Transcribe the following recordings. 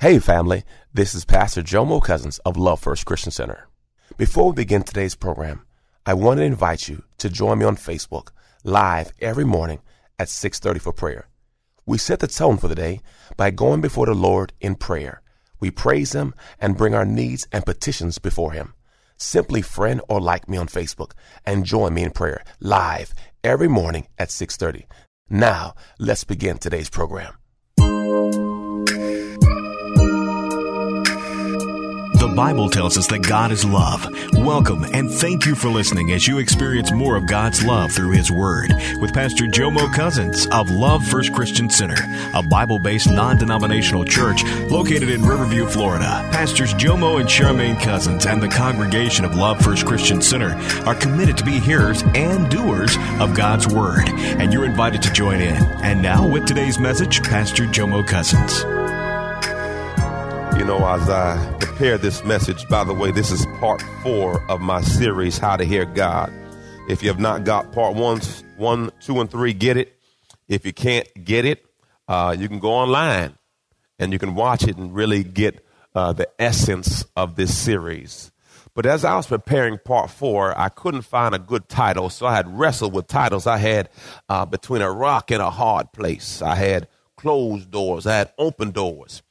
Hey, family, this is Pastor Jomo Cousins of Love First Christian Center. Before we begin today's program, I want to invite you to join me on Facebook live every morning at 6:30 for prayer. We set the tone for the day by going before the Lord in prayer. We praise him and bring our needs and petitions before him. Simply friend or like me on Facebook and join me in prayer live every morning at 6:30. Now, let's begin today's program. The Bible tells us that God is love. Welcome and thank you for listening as you experience more of God's love through His Word with Pastor Jomo Cousins of Love First Christian Center, a Bible based non denominational church located in Riverview, Florida. Pastors Jomo and Charmaine Cousins and the congregation of Love First Christian Center are committed to be hearers and doers of God's Word, and you're invited to join in. And now, with today's message, Pastor Jomo Cousins. You know, as I prepare this message, by the way, this is part four of my series, How to Hear God. If you have not got part one, one, two, and three, get it. If you can't get it, uh, you can go online and you can watch it and really get uh, the essence of this series. But as I was preparing part four, I couldn't find a good title, so I had wrestled with titles. I had uh, between a rock and a hard place. I had closed doors. I had open doors.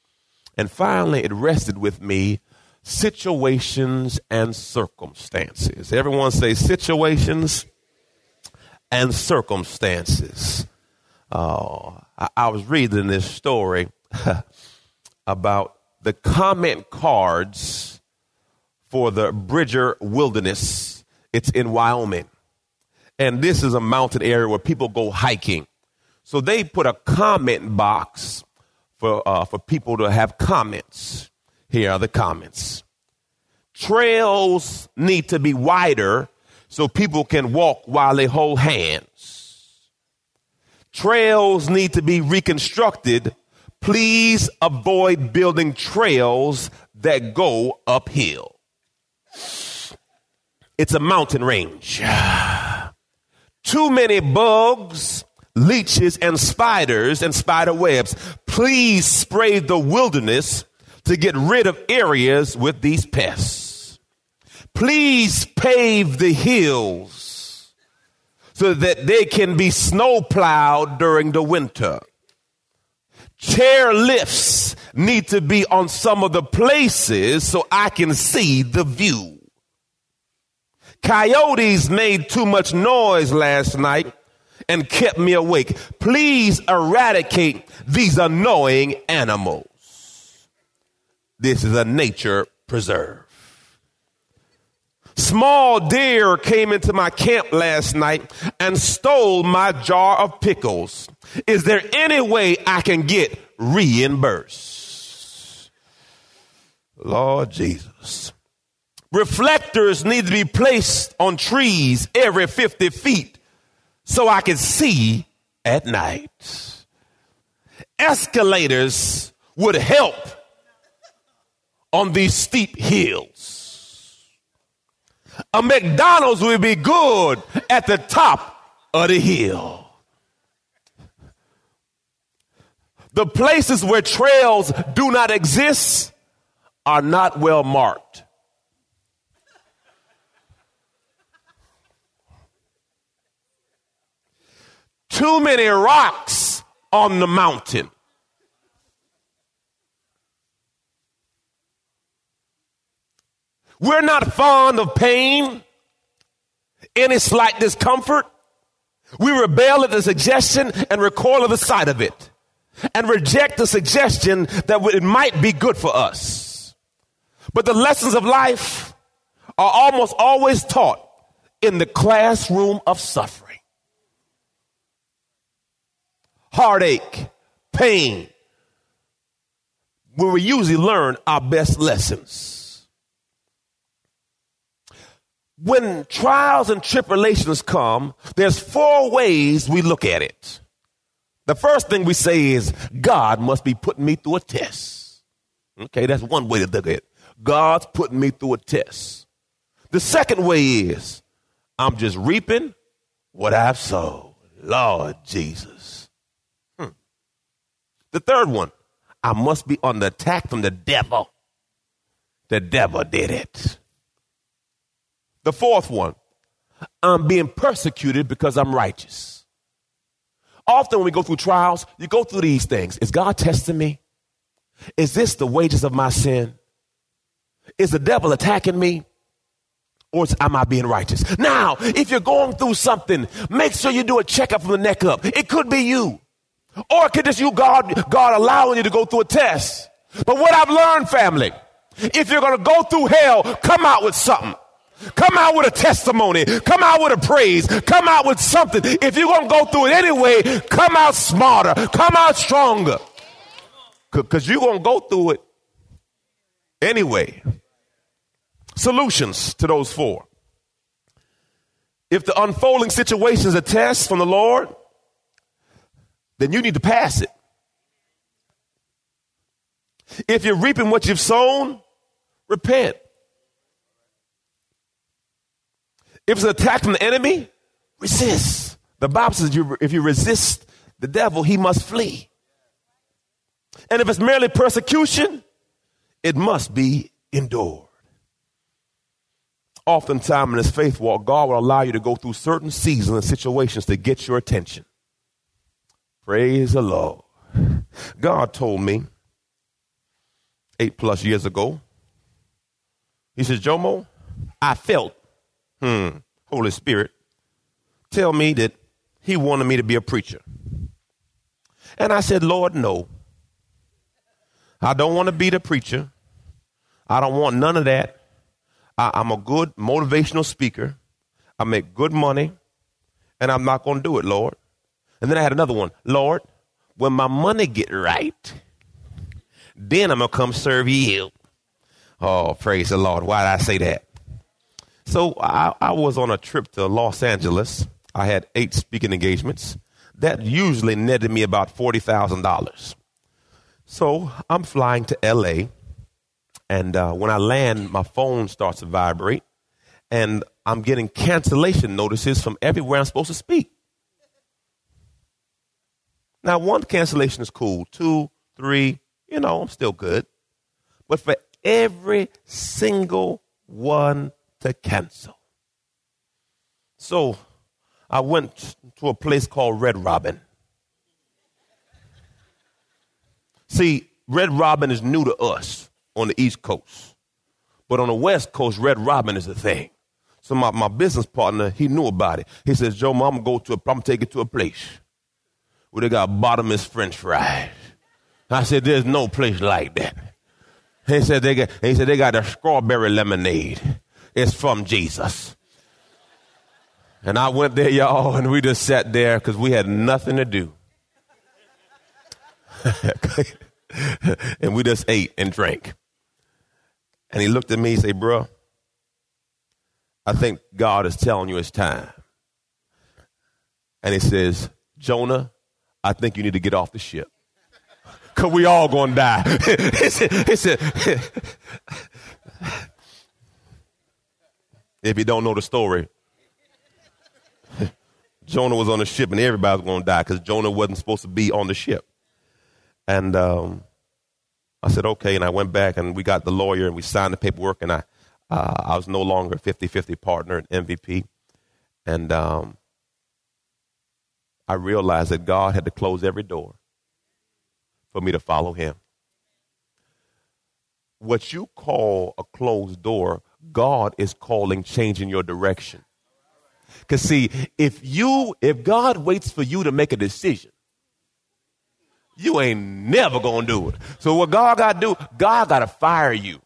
And finally, it rested with me situations and circumstances. Everyone say situations and circumstances. Uh, I, I was reading this story about the comment cards for the Bridger Wilderness. It's in Wyoming. And this is a mountain area where people go hiking. So they put a comment box for, uh, for people to have comments. Here are the comments. Trails need to be wider so people can walk while they hold hands. Trails need to be reconstructed. Please avoid building trails that go uphill. It's a mountain range. Too many bugs leeches and spiders and spider webs. Please spray the wilderness to get rid of areas with these pests. Please pave the hills so that they can be snow plowed during the winter. Chair lifts need to be on some of the places so I can see the view. Coyotes made too much noise last night and kept me awake. Please eradicate these annoying animals. This is a nature preserve. Small deer came into my camp last night and stole my jar of pickles. Is there any way I can get reimbursed? Lord Jesus. Reflectors need to be placed on trees every 50 feet so I could see at night. Escalators would help on these steep hills. A McDonald's would be good at the top of the hill. The places where trails do not exist are not well marked. Too many rocks on the mountain. We're not fond of pain, any slight discomfort. We rebel at the suggestion and recoil at the sight of it and reject the suggestion that it might be good for us. But the lessons of life are almost always taught in the classroom of suffering heartache, pain, where we usually learn our best lessons. When trials and tribulations come, there's four ways we look at it. The first thing we say is, God must be putting me through a test. Okay, that's one way to look at it. God's putting me through a test. The second way is, I'm just reaping what I've sowed. Lord Jesus. The third one, I must be under attack from the devil. The devil did it. The fourth one, I'm being persecuted because I'm righteous. Often when we go through trials, you go through these things. Is God testing me? Is this the wages of my sin? Is the devil attacking me? Or am I being righteous? Now, if you're going through something, make sure you do a checkup from the neck up. It could be you. Or it could just you, God, God allowing you to go through a test. But what I've learned, family, if you're going to go through hell, come out with something. Come out with a testimony. Come out with a praise. Come out with something. If you're going to go through it anyway, come out smarter. Come out stronger. Because you're going to go through it anyway. Solutions to those four. If the unfolding situation is a test from the Lord, then you need to pass it. If you're reaping what you've sown, repent. If it's an attack from the enemy, resist. The Bible says if you resist the devil, he must flee. And if it's merely persecution, it must be endured. Oftentimes in this faith walk, God will allow you to go through certain seasons and situations to get your attention. Praise the Lord. God told me eight plus years ago, He says, Jomo, I felt, hmm, Holy Spirit, tell me that He wanted me to be a preacher. And I said, Lord, no. I don't want to be the preacher. I don't want none of that. I, I'm a good motivational speaker. I make good money, and I'm not going to do it, Lord. And then I had another one. Lord, when my money get right, then I'm to come serve you. Oh, praise the Lord. Why did I say that? So I, I was on a trip to Los Angeles. I had eight speaking engagements. That usually netted me about $40,000. So I'm flying to LA. And uh, when I land, my phone starts to vibrate. And I'm getting cancellation notices from everywhere I'm supposed to speak. Now, one cancellation is cool. Two, three, you know, I'm still good. But for every single one to cancel. So I went to a place called Red Robin. See, Red Robin is new to us on the East Coast. But on the West Coast, Red Robin is a thing. So my, my business partner, he knew about it. He says, Joe, I'm gonna go to a, I'm gonna take it to a place where they got bottomless French fries. I said, there's no place like that. He said they got, he said they got a strawberry lemonade. It's from Jesus. And I went there, y'all, and we just sat there because we had nothing to do. and we just ate and drank. And he looked at me and said, Bro, I think God is telling you it's time. And he says, Jonah, I think you need to get off the ship. Cause we all gonna die. he said, he said if you don't know the story, Jonah was on the ship and everybody was gonna die because Jonah wasn't supposed to be on the ship. And um, I said, okay. And I went back and we got the lawyer and we signed the paperwork and I, uh, I was no longer a 50-50 partner at MVP. And um, I realized that God had to close every door for me to follow him. What you call a closed door, God is calling changing your direction. Because see, if you, if God waits for you to make a decision, you ain't never gonna do it. So what God gotta do, God gotta fire you.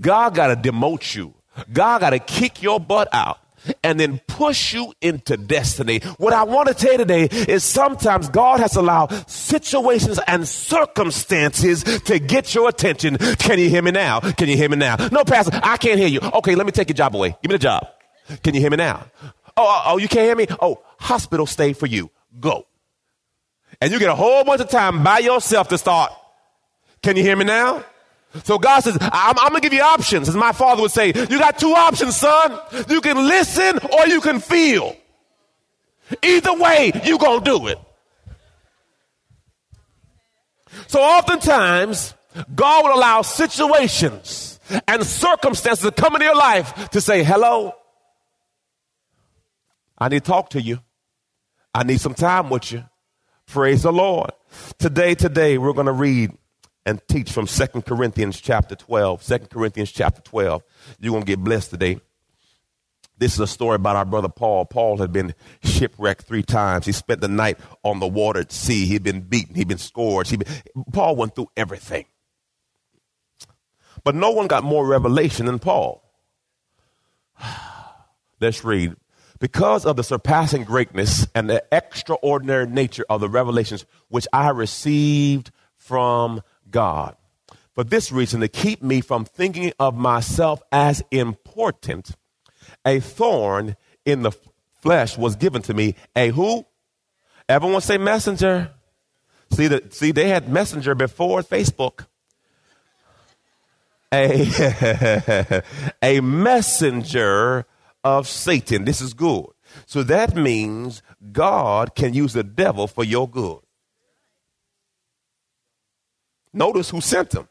God gotta demote you. God gotta kick your butt out and then push you into destiny. What I want to tell you today is sometimes God has allowed situations and circumstances to get your attention. Can you hear me now? Can you hear me now? No, Pastor, I can't hear you. Okay, let me take your job away. Give me the job. Can you hear me now? Oh, oh, oh you can't hear me? Oh, hospital stay for you. Go. And you get a whole bunch of time by yourself to start. Can you hear me now? So God says, I'm, I'm, gonna give you options. As my father would say, you got two options, son. You can listen or you can feel. Either way, you gonna do it. So oftentimes, God will allow situations and circumstances to come into your life to say, hello, I need to talk to you. I need some time with you. Praise the Lord. Today, today, we're going to read and teach from Second Corinthians chapter 12. 2 Corinthians chapter 12. You're going to get blessed today. This is a story about our brother Paul. Paul had been shipwrecked three times. He spent the night on the watered sea. He'd been beaten. He'd been scourged. He'd been, Paul went through everything. But no one got more revelation than Paul. Let's read. Because of the surpassing greatness and the extraordinary nature of the revelations which I received from God. For this reason, to keep me from thinking of myself as important, a thorn in the flesh was given to me. A who? Everyone say messenger. See, the, see, they had messenger before Facebook. A, a messenger of Satan. This is good. So that means God can use the devil for your good. Notice who sent them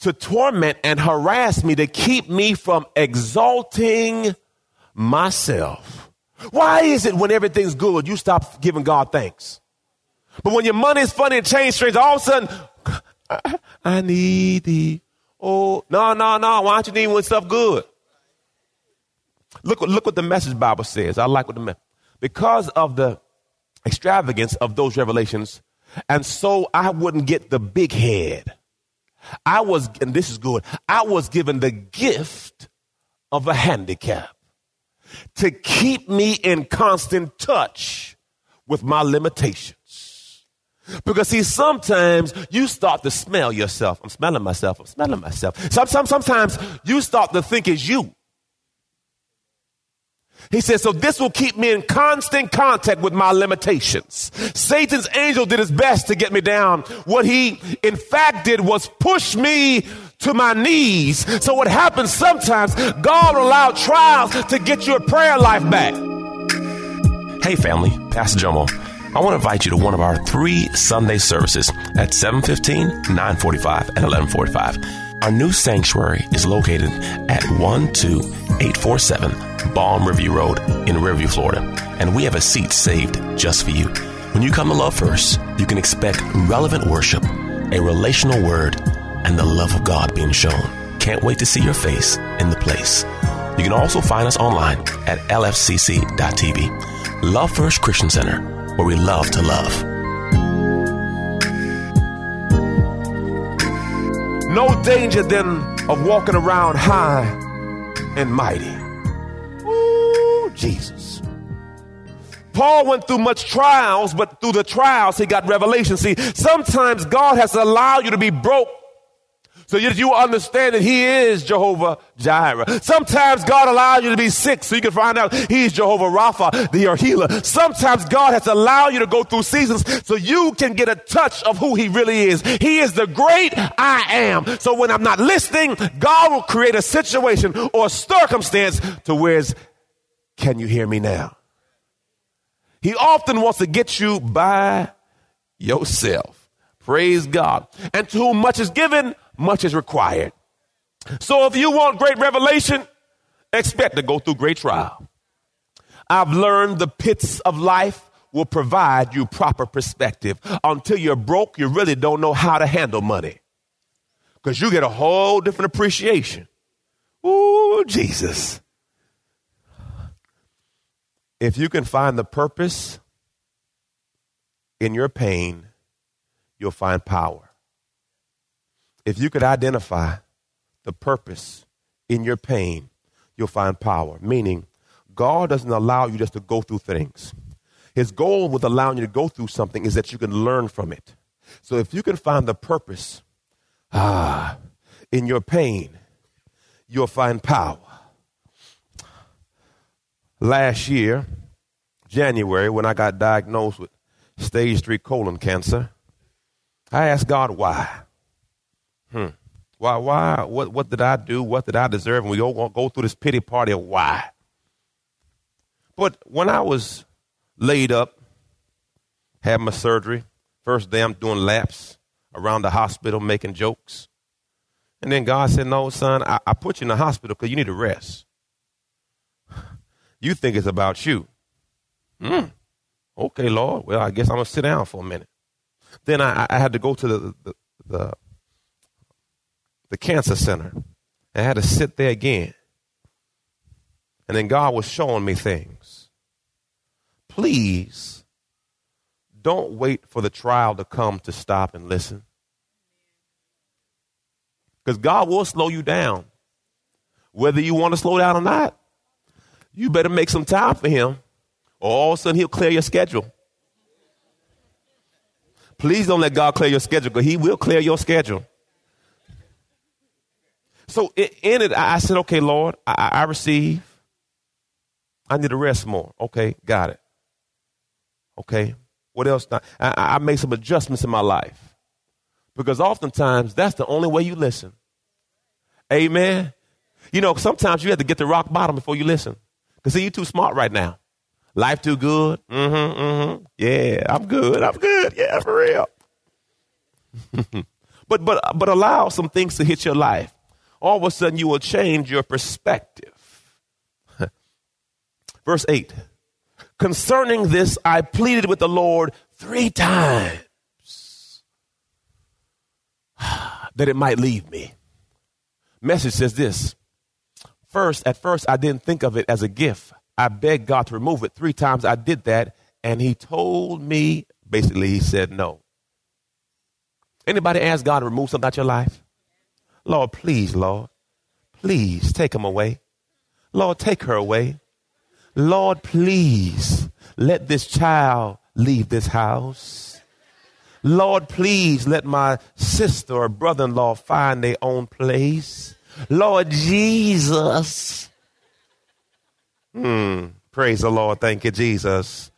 to torment and harass me, to keep me from exalting myself. Why is it when everything's good, you stop giving God thanks? But when your money's funny and change strange, all of a sudden, I, I need thee. Oh, no, no, no. Why don't you need when stuff good? Look, look what the message Bible says. I like what the because of the extravagance of those revelations, and so I wouldn't get the big head. I was, and this is good, I was given the gift of a handicap to keep me in constant touch with my limitations. Because see, sometimes you start to smell yourself. I'm smelling myself. I'm smelling myself. Sometimes, sometimes you start to think it's you. He says, so this will keep me in constant contact with my limitations. Satan's angel did his best to get me down. What he in fact did was push me to my knees. So what happens sometimes, God will allow trials to get your prayer life back. Hey family, Pastor Jomo. I want to invite you to one of our three Sunday services at 715, 945, and 1145. Our new sanctuary is located at 12847 Balm Riverview Road in Riverview, Florida, and we have a seat saved just for you. When you come to Love First, you can expect relevant worship, a relational word, and the love of God being shown. Can't wait to see your face in the place. You can also find us online at lfcc.tv. Love First Christian Center, where we love to love. No danger then of walking around high and mighty. Ooh, Jesus. Paul went through much trials, but through the trials, he got revelation. See, sometimes God has allowed you to be broke so that you understand that He is Jehovah Jireh. Sometimes God allows you to be sick so you can find out He's Jehovah Rapha, the healer. Sometimes God has allowed you to go through seasons so you can get a touch of who He really is. He is the great I am. So when I'm not listening, God will create a situation or a circumstance to where can you hear me now? He often wants to get you by yourself. Praise God. And to whom much is given, much is required. So if you want great revelation, expect to go through great trial. I've learned the pits of life will provide you proper perspective. Until you're broke, you really don't know how to handle money. Because you get a whole different appreciation. Ooh, Jesus. If you can find the purpose in your pain, you'll find power if you could identify the purpose in your pain, you'll find power. Meaning, God doesn't allow you just to go through things. His goal with allowing you to go through something is that you can learn from it. So if you can find the purpose ah, in your pain, you'll find power. Last year, January, when I got diagnosed with stage three colon cancer, I asked God why. Hmm. Why? Why? What? What did I do? What did I deserve? And we all go through this pity party of why. But when I was laid up, had my surgery, first day I'm doing laps around the hospital making jokes. And then God said, No, son, I, I put you in the hospital because you need to rest. You think it's about you. Hmm. Okay, Lord. Well, I guess I'm going to sit down for a minute. Then I, I had to go to the, the, the, the cancer center. I had to sit there again. And then God was showing me things. Please don't wait for the trial to come to stop and listen. Because God will slow you down. Whether you want to slow down or not, you better make some time for Him, or all of a sudden He'll clear your schedule. Please don't let God clear your schedule because He will clear your schedule. So in it, I said, okay, Lord, I, I receive. I need to rest more. Okay, got it. Okay, what else? I, I made some adjustments in my life because oftentimes that's the only way you listen. Amen. You know, sometimes you have to get to rock bottom before you listen. Because see, you're too smart right now. Life too good. Mm-hmm, mm-hmm. Yeah, I'm good. I'm good. Yeah, for real. but but but allow some things to hit your life. All of a sudden you will change your perspective. Verse 8. Concerning this, I pleaded with the Lord three times that it might leave me. Message says this. First, at first, I didn't think of it as a gift. I begged God to remove it. Three times I did that, and He told me, basically, He said no. Anybody ask God to remove something out your life? Lord, please, Lord, please take him away. Lord, take her away. Lord, please let this child leave this house. Lord, please let my sister or brother in law find their own place. Lord Jesus. Hmm. Praise the Lord. Thank you, Jesus.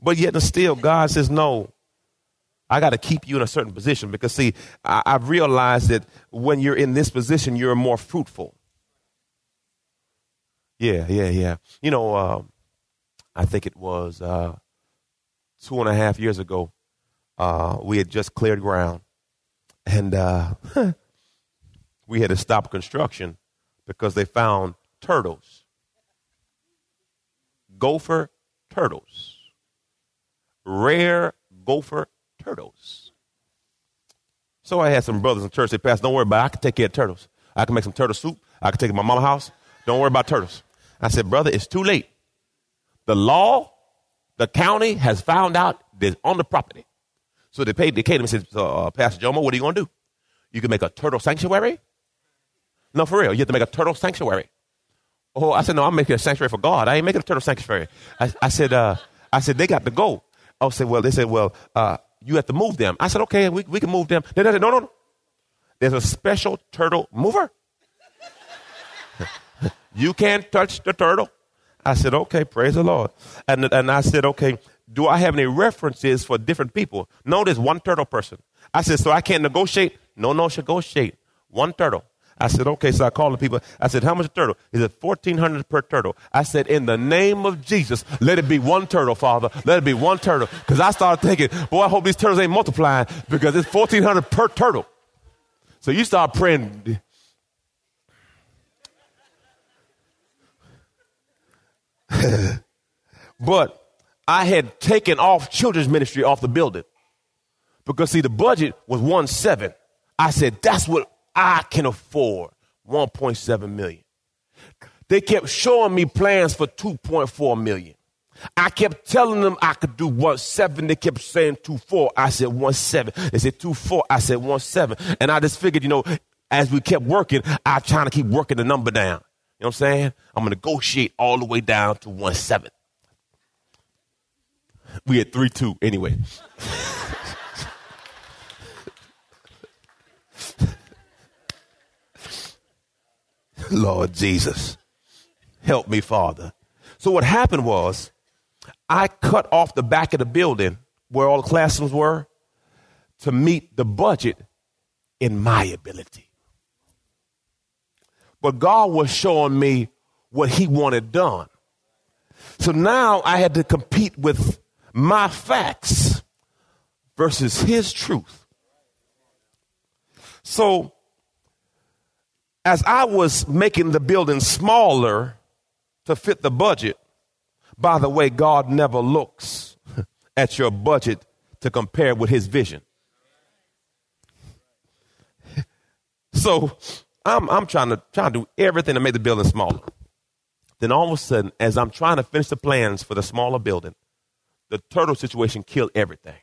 But yet and still, God says, no, I got to keep you in a certain position because, see, I, have realized that when you're in this position, you're more fruitful. Yeah, yeah, yeah. You know, uh, I think it was uh, two and a half years ago, uh, we had just cleared ground. And uh, we had to stop construction because they found turtles, gopher turtles, rare gopher turtles. So I had some brothers in church say, Pastor, don't worry about it. I can take care of turtles. I can make some turtle soup. I can take it to my mama's house. Don't worry about turtles. I said, brother, it's too late. The law, the county has found out they're on the property. So they paid, they came and said, uh, Pastor Jomo, what are you going to do? You can make a turtle sanctuary? No, for real. You have to make a turtle sanctuary. Oh, I said, no, I'm making a sanctuary for God. I ain't making a turtle sanctuary. I, I said, uh, I said, they got to go. I said, well, they said, well, uh, you have to move them. I said, okay, we, we can move them. They said, no, no, no. There's a special turtle mover. you can't touch the turtle. I said, okay, praise the Lord. And, and I said, okay, do I have any references for different people? No, there's one turtle person. I said, so I can't negotiate? No, no, negotiate. One turtle. I said, okay. So I called the people. I said, how much a turtle? He said, 1400 per turtle. I said, in the name of Jesus, let it be one turtle, Father. Let it be one turtle. Because I started thinking, boy, I hope these turtles ain't multiplying because it's 1400 per turtle. So you start praying. but I had taken off children's ministry off the building because see the budget was one seven. I said that's what I can afford 1.7 million. They kept showing me plans for 2.4 million. I kept telling them I could do one seven. They kept saying two four. I said one seven. They said two four. I said one seven. And I just figured, you know, as we kept working, I trying to keep working the number down. You know what I'm saying? I'm to negotiate all the way down to one seven. We at three two anyway. Lord Jesus, help me, Father. So what happened was, I cut off the back of the building where all the classrooms were to meet the budget in my ability. But God was showing me what He wanted done. So now I had to compete with my facts versus His truth. So as I was making the building smaller to fit the budget, by the way, God never looks at your budget to compare with his vision. so I'm, I'm trying to trying to do everything to make the building smaller. Then all of a sudden, as I'm trying to finish the plans for the smaller building, the turtle situation killed everything.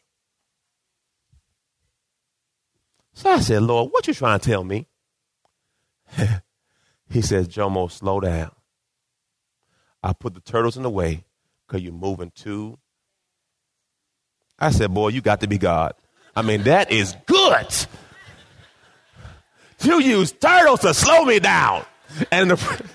So I said, Lord, what you trying to tell me? He says, Jomo, slow down. I put the turtles in the way because you're moving too. I said, boy, you got to be God. I mean, that is good. You use turtles to slow me down. And the.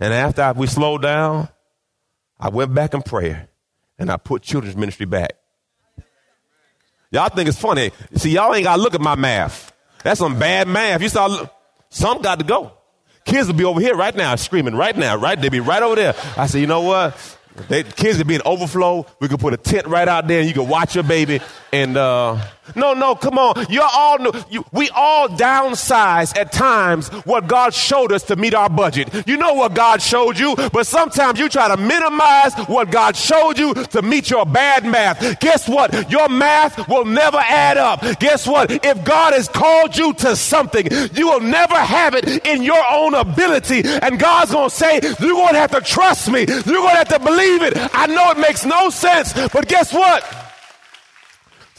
and after we slowed down, I went back in prayer and I put children's ministry back. Y'all think it's funny. See, y'all ain't got to look at my math. That's some bad math. You saw, some got to go. Kids will be over here right now, screaming right now, right? They'll be right over there. I said, you know what? They, kids will be in overflow. We could put a tent right out there and you can watch your baby. And, uh, no, no, come on. You're all, you, we all downsize at times what God showed us to meet our budget. You know what God showed you, but sometimes you try to minimize what God showed you to meet your bad math. Guess what? Your math will never add up. Guess what? If God has called you to something, you will never have it in your own ability. And God's going to say, you're going to have to trust me. You're going to have to believe it. I know it makes no sense, but guess what?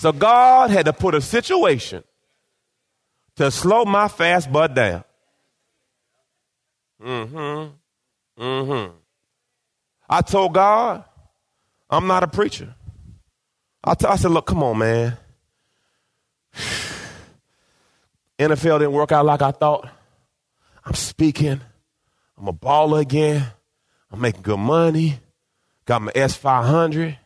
So God had to put a situation to slow my fast butt down. Mm-hmm. Mm-hmm. I told God, I'm not a preacher. I, t- I said, look, come on, man. NFL didn't work out like I thought. I'm speaking. I'm a baller again. I'm making good money. Got my S500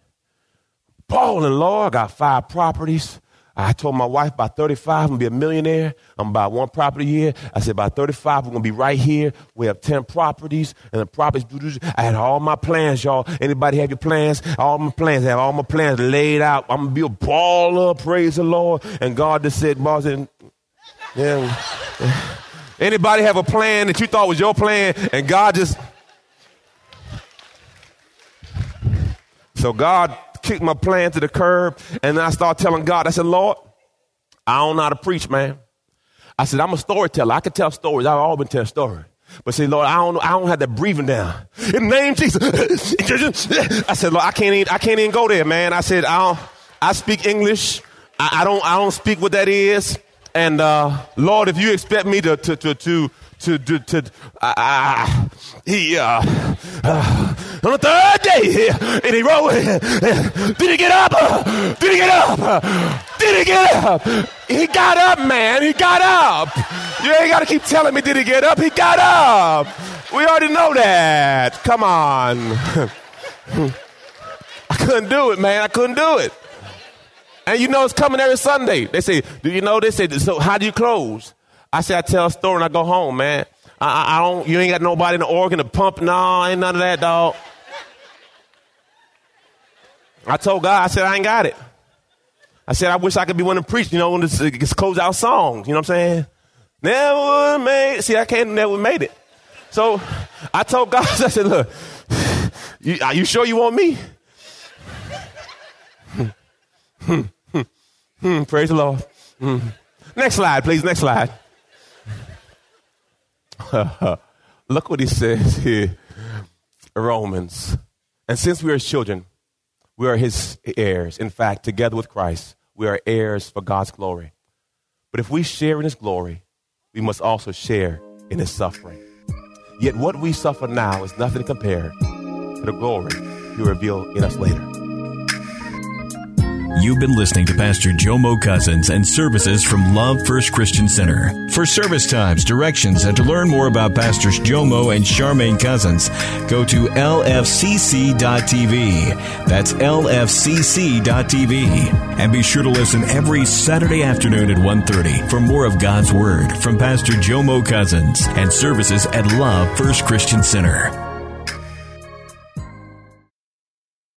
balling, Lord. I got five properties. I told my wife by 35, I'm gonna be a millionaire. I'm buy one property here. I said by 35, we're gonna be right here. We have 10 properties and the properties. I had all my plans, y'all. Anybody have your plans? All my plans. I have all my plans laid out. I'm gonna be a baller, praise the Lord. And God just said, boss, and yeah. Anybody have a plan that you thought was your plan and God just. So God kicked my plan to the curb, and then I started telling God, I said, Lord, I don't know how to preach, man. I said, I'm a storyteller. I can tell stories. I've always been telling stories. But see, Lord, I don't, I don't have that breathing down. In the name of Jesus. I said, Lord, I can't even, I can't even go there, man. I said, I don't, I speak English. I, I don't, I don't speak what that is. And, uh, Lord, if you expect me to, to, to, to, to, to, to uh, uh, he, uh, uh, on the third day, and he rose. Did he get up? Did he get up? Did he get up? He got up, man. He got up. You ain't got to keep telling me, did he get up? He got up. We already know that. Come on. I couldn't do it, man. I couldn't do it. And you know it's coming every Sunday. They say, do you know? They say, so how do you close? I say I tell a story and I go home, man. I, I, don't. You ain't got nobody in the organ to pump. No, ain't none of that, dog. I told God, I said I ain't got it. I said I wish I could be one to preach. You know, when it's, it's close out songs. You know what I'm saying? Never made. See, I can't never made it. So I told God, I said, look, you, are you sure you want me? Praise the Lord. Next slide, please. Next slide. Look what he says here, Romans. And since we are children, we are his heirs. In fact, together with Christ, we are heirs for God's glory. But if we share in his glory, we must also share in his suffering. Yet what we suffer now is nothing compared to the glory he will reveal in us later. You've been listening to Pastor Jomo Cousins and services from Love First Christian Center. For service times, directions, and to learn more about Pastors Jomo and Charmaine Cousins, go to lfcc.tv. That's lfcc.tv. And be sure to listen every Saturday afternoon at 1.30 for more of God's Word from Pastor Jomo Cousins and services at Love First Christian Center.